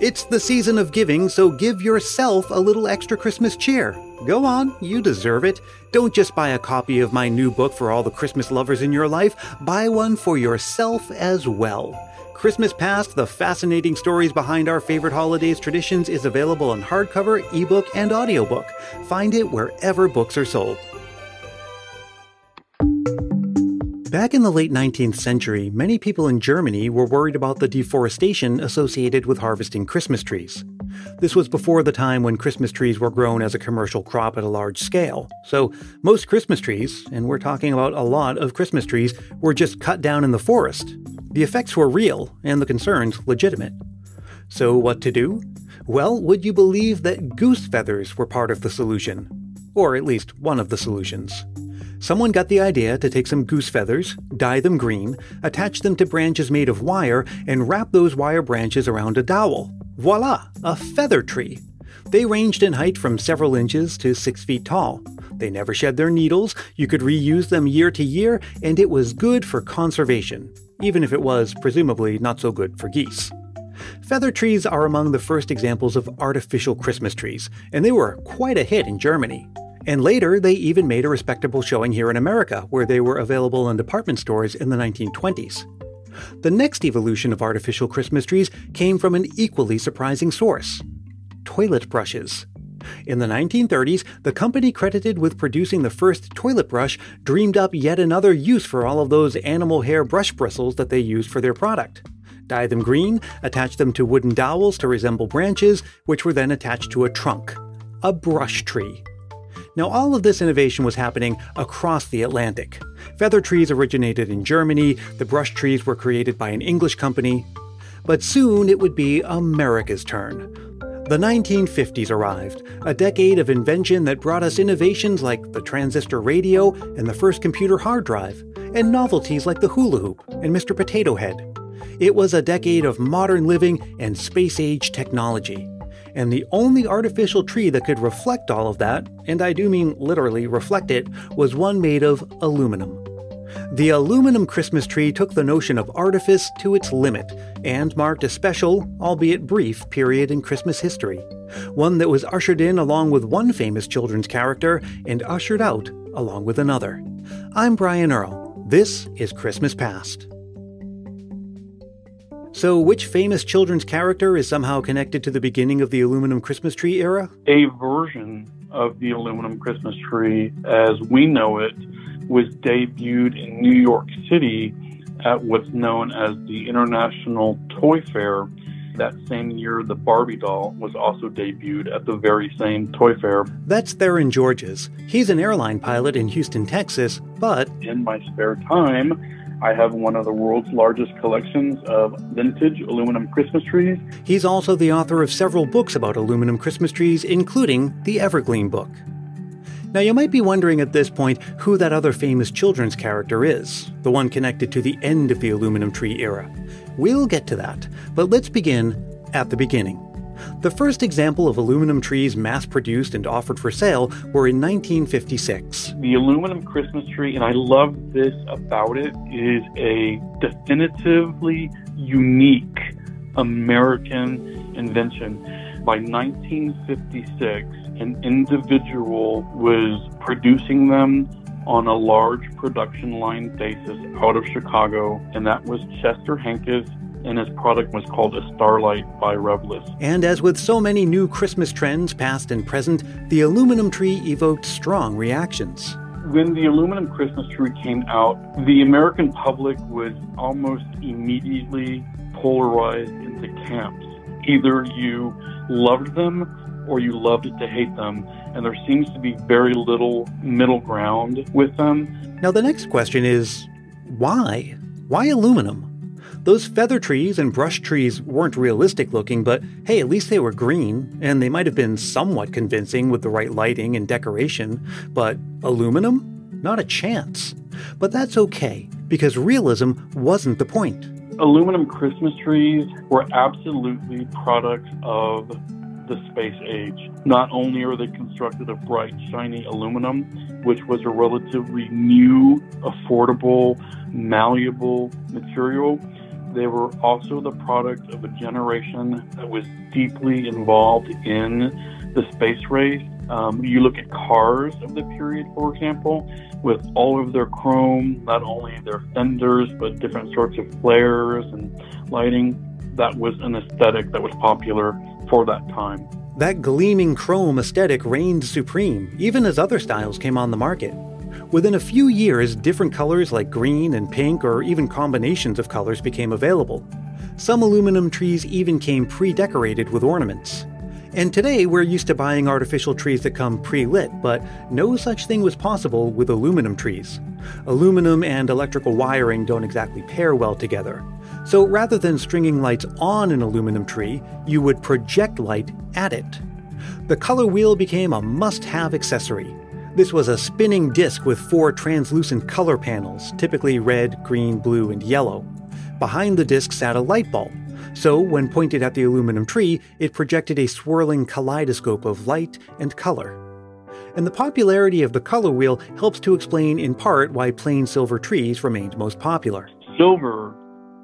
It's the season of giving, so give yourself a little extra Christmas cheer. Go on, you deserve it. Don't just buy a copy of my new book for all the Christmas lovers in your life, buy one for yourself as well. Christmas Past, the fascinating stories behind our favorite holidays traditions, is available in hardcover, ebook, and audiobook. Find it wherever books are sold. Back in the late 19th century, many people in Germany were worried about the deforestation associated with harvesting Christmas trees. This was before the time when Christmas trees were grown as a commercial crop at a large scale. So, most Christmas trees, and we're talking about a lot of Christmas trees, were just cut down in the forest. The effects were real, and the concerns legitimate. So, what to do? Well, would you believe that goose feathers were part of the solution? Or at least one of the solutions. Someone got the idea to take some goose feathers, dye them green, attach them to branches made of wire, and wrap those wire branches around a dowel. Voila! A feather tree! They ranged in height from several inches to six feet tall. They never shed their needles, you could reuse them year to year, and it was good for conservation, even if it was, presumably, not so good for geese. Feather trees are among the first examples of artificial Christmas trees, and they were quite a hit in Germany. And later, they even made a respectable showing here in America, where they were available in department stores in the 1920s. The next evolution of artificial Christmas trees came from an equally surprising source toilet brushes. In the 1930s, the company credited with producing the first toilet brush dreamed up yet another use for all of those animal hair brush bristles that they used for their product. Dye them green, attach them to wooden dowels to resemble branches, which were then attached to a trunk. A brush tree. Now, all of this innovation was happening across the Atlantic. Feather trees originated in Germany, the brush trees were created by an English company. But soon it would be America's turn. The 1950s arrived, a decade of invention that brought us innovations like the transistor radio and the first computer hard drive, and novelties like the hula hoop and Mr. Potato Head. It was a decade of modern living and space age technology and the only artificial tree that could reflect all of that, and I do mean literally reflect it, was one made of aluminum. The aluminum Christmas tree took the notion of artifice to its limit and marked a special, albeit brief, period in Christmas history. One that was ushered in along with one famous children's character and ushered out along with another. I'm Brian Earl. This is Christmas Past. So, which famous children's character is somehow connected to the beginning of the aluminum Christmas tree era? A version of the aluminum Christmas tree, as we know it, was debuted in New York City at what's known as the International Toy Fair. That same year, the Barbie doll was also debuted at the very same toy fair. That's Theron Georges. He's an airline pilot in Houston, Texas, but. In my spare time, I have one of the world's largest collections of vintage aluminum Christmas trees. He's also the author of several books about aluminum Christmas trees, including the Evergleam book. Now, you might be wondering at this point who that other famous children's character is, the one connected to the end of the aluminum tree era. We'll get to that, but let's begin at the beginning. The first example of aluminum trees mass produced and offered for sale were in 1956. The aluminum Christmas tree, and I love this about it, is a definitively unique American invention. By 1956, an individual was producing them on a large production line basis out of Chicago, and that was Chester Hankes and his product was called a Starlight by Revlis. And as with so many new Christmas trends, past and present, the aluminum tree evoked strong reactions. When the aluminum Christmas tree came out, the American public was almost immediately polarized into camps. Either you loved them or you loved to hate them, and there seems to be very little middle ground with them. Now, the next question is why? Why aluminum? Those feather trees and brush trees weren't realistic looking, but hey, at least they were green, and they might have been somewhat convincing with the right lighting and decoration. But aluminum? Not a chance. But that's okay, because realism wasn't the point. Aluminum Christmas trees were absolutely products of the space age. Not only are they constructed of bright, shiny aluminum, which was a relatively new, affordable, malleable material, They were also the product of a generation that was deeply involved in the space race. Um, you look at cars of the period, for example, with all of their chrome, not only their fenders, but different sorts of flares and lighting. That was an aesthetic that was popular for that time. That gleaming chrome aesthetic reigned supreme, even as other styles came on the market. Within a few years, different colors like green and pink, or even combinations of colors, became available. Some aluminum trees even came pre decorated with ornaments. And today, we're used to buying artificial trees that come pre lit, but no such thing was possible with aluminum trees. Aluminum and electrical wiring don't exactly pair well together. So rather than stringing lights on an aluminum tree, you would project light at it. The color wheel became a must have accessory. This was a spinning disc with four translucent color panels, typically red, green, blue, and yellow. Behind the disc sat a light bulb. So, when pointed at the aluminum tree, it projected a swirling kaleidoscope of light and color. And the popularity of the color wheel helps to explain in part why plain silver trees remained most popular. Silver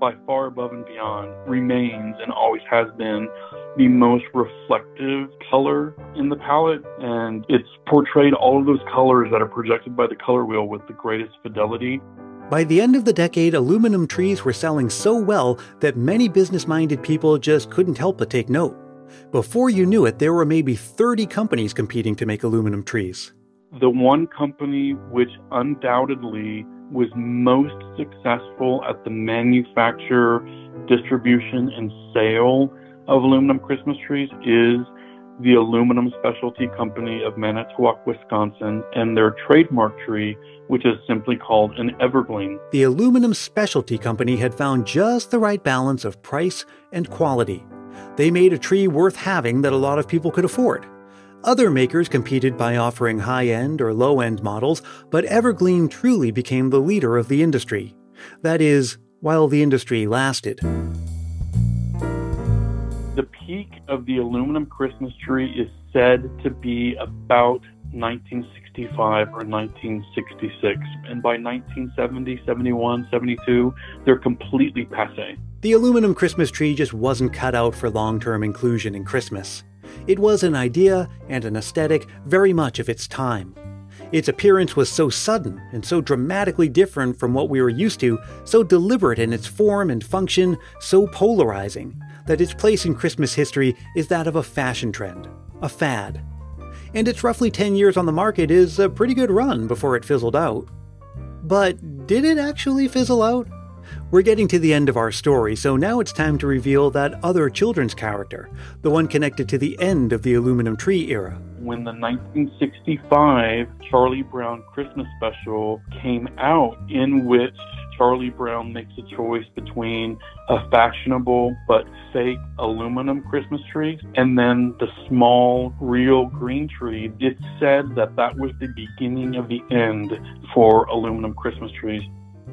by far above and beyond, remains and always has been the most reflective color in the palette. And it's portrayed all of those colors that are projected by the color wheel with the greatest fidelity. By the end of the decade, aluminum trees were selling so well that many business minded people just couldn't help but take note. Before you knew it, there were maybe 30 companies competing to make aluminum trees. The one company which undoubtedly was most successful at the manufacture, distribution, and sale of aluminum Christmas trees is the Aluminum Specialty Company of Manitowoc, Wisconsin, and their trademark tree, which is simply called an Evergleam. The Aluminum Specialty Company had found just the right balance of price and quality. They made a tree worth having that a lot of people could afford. Other makers competed by offering high end or low end models, but Evergleam truly became the leader of the industry. That is, while the industry lasted. The peak of the aluminum Christmas tree is said to be about 1965 or 1966. And by 1970, 71, 72, they're completely passe. The aluminum Christmas tree just wasn't cut out for long term inclusion in Christmas. It was an idea and an aesthetic very much of its time. Its appearance was so sudden and so dramatically different from what we were used to, so deliberate in its form and function, so polarizing, that its place in Christmas history is that of a fashion trend, a fad. And its roughly 10 years on the market is a pretty good run before it fizzled out. But did it actually fizzle out? We're getting to the end of our story, so now it's time to reveal that other children's character, the one connected to the end of the aluminum tree era. When the 1965 Charlie Brown Christmas special came out, in which Charlie Brown makes a choice between a fashionable but fake aluminum Christmas tree and then the small real green tree, it said that that was the beginning of the end for aluminum Christmas trees.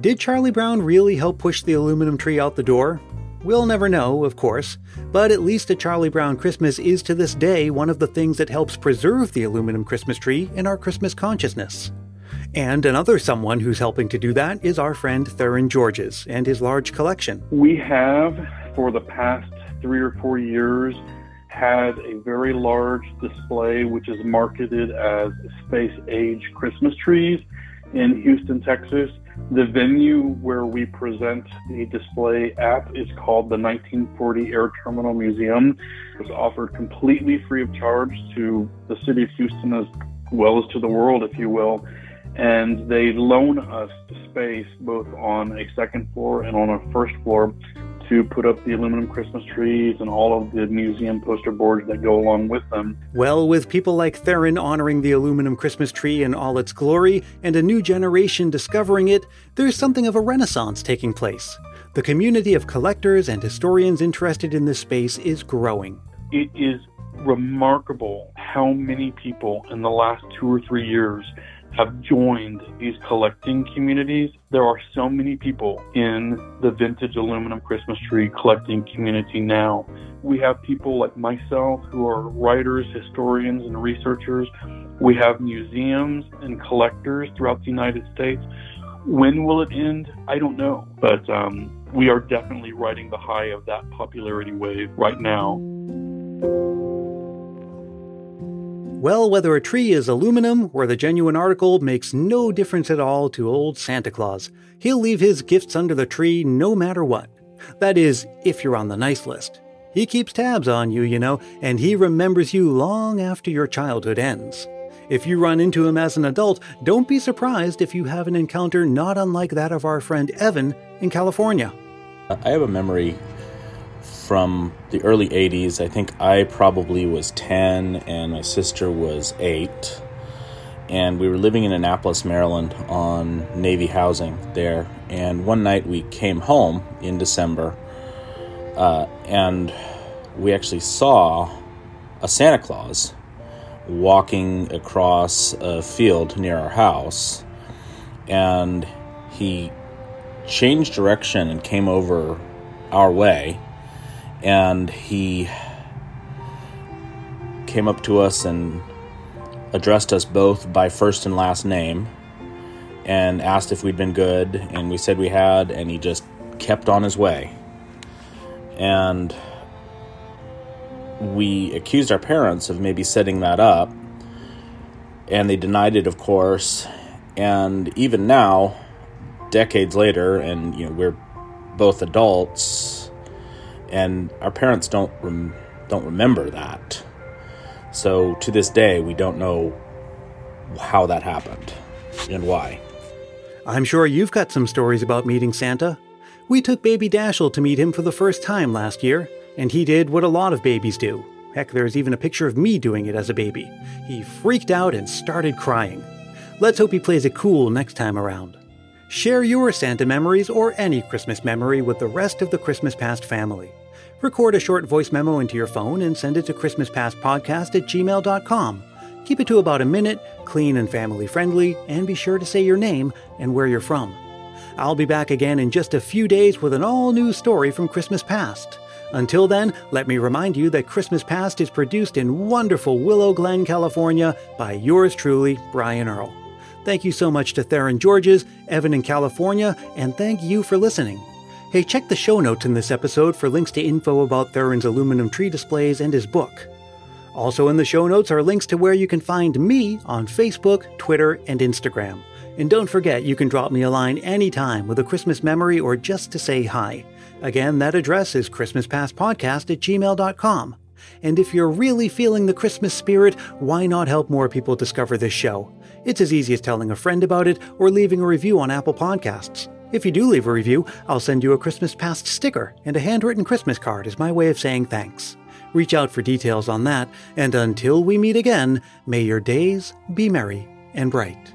Did Charlie Brown really help push the aluminum tree out the door? We'll never know, of course, but at least a Charlie Brown Christmas is to this day one of the things that helps preserve the aluminum Christmas tree in our Christmas consciousness. And another someone who's helping to do that is our friend Theron Georges and his large collection. We have, for the past three or four years, had a very large display which is marketed as Space Age Christmas trees in Houston, Texas. The venue where we present the display at is called the 1940 Air Terminal Museum. It's offered completely free of charge to the city of Houston as well as to the world, if you will. And they loan us space both on a second floor and on a first floor to put up the aluminum Christmas trees and all of the museum poster boards that go along with them. Well, with people like Theron honoring the aluminum Christmas tree in all its glory and a new generation discovering it, there's something of a renaissance taking place. The community of collectors and historians interested in this space is growing. It is remarkable how many people in the last two or three years have joined these collecting communities. There are so many people in the vintage aluminum Christmas tree collecting community now. We have people like myself who are writers, historians, and researchers. We have museums and collectors throughout the United States. When will it end? I don't know. But um, we are definitely riding the high of that popularity wave right now. Well, whether a tree is aluminum or the genuine article makes no difference at all to old Santa Claus. He'll leave his gifts under the tree no matter what. That is, if you're on the nice list. He keeps tabs on you, you know, and he remembers you long after your childhood ends. If you run into him as an adult, don't be surprised if you have an encounter not unlike that of our friend Evan in California. I have a memory from the early 80s. I think I probably was 10 and my sister was 8. And we were living in Annapolis, Maryland on Navy housing there. And one night we came home in December uh, and we actually saw a Santa Claus walking across a field near our house. And he changed direction and came over our way and he came up to us and addressed us both by first and last name and asked if we'd been good and we said we had and he just kept on his way. And we accused our parents of maybe setting that up and they denied it of course and even now decades later and you know we're both adults and our parents don't rem- don't remember that. So to this day, we don't know how that happened and why. I'm sure you've got some stories about meeting Santa. We took baby Dashiell to meet him for the first time last year, and he did what a lot of babies do. Heck, there's even a picture of me doing it as a baby. He freaked out and started crying. Let's hope he plays it cool next time around. Share your Santa memories or any Christmas memory with the rest of the Christmas Past family. Record a short voice memo into your phone and send it to ChristmasPastPodcast at gmail.com. Keep it to about a minute, clean and family friendly, and be sure to say your name and where you're from. I'll be back again in just a few days with an all new story from Christmas Past. Until then, let me remind you that Christmas Past is produced in wonderful Willow Glen, California by yours truly, Brian Earl. Thank you so much to Theron Georges, Evan in California, and thank you for listening. Hey, check the show notes in this episode for links to info about Theron's aluminum tree displays and his book. Also in the show notes are links to where you can find me on Facebook, Twitter, and Instagram. And don't forget, you can drop me a line anytime with a Christmas memory or just to say hi. Again, that address is ChristmasPastPodcast at gmail.com. And if you're really feeling the Christmas spirit, why not help more people discover this show? It's as easy as telling a friend about it or leaving a review on Apple Podcasts. If you do leave a review, I'll send you a Christmas Past sticker and a handwritten Christmas card as my way of saying thanks. Reach out for details on that, and until we meet again, may your days be merry and bright.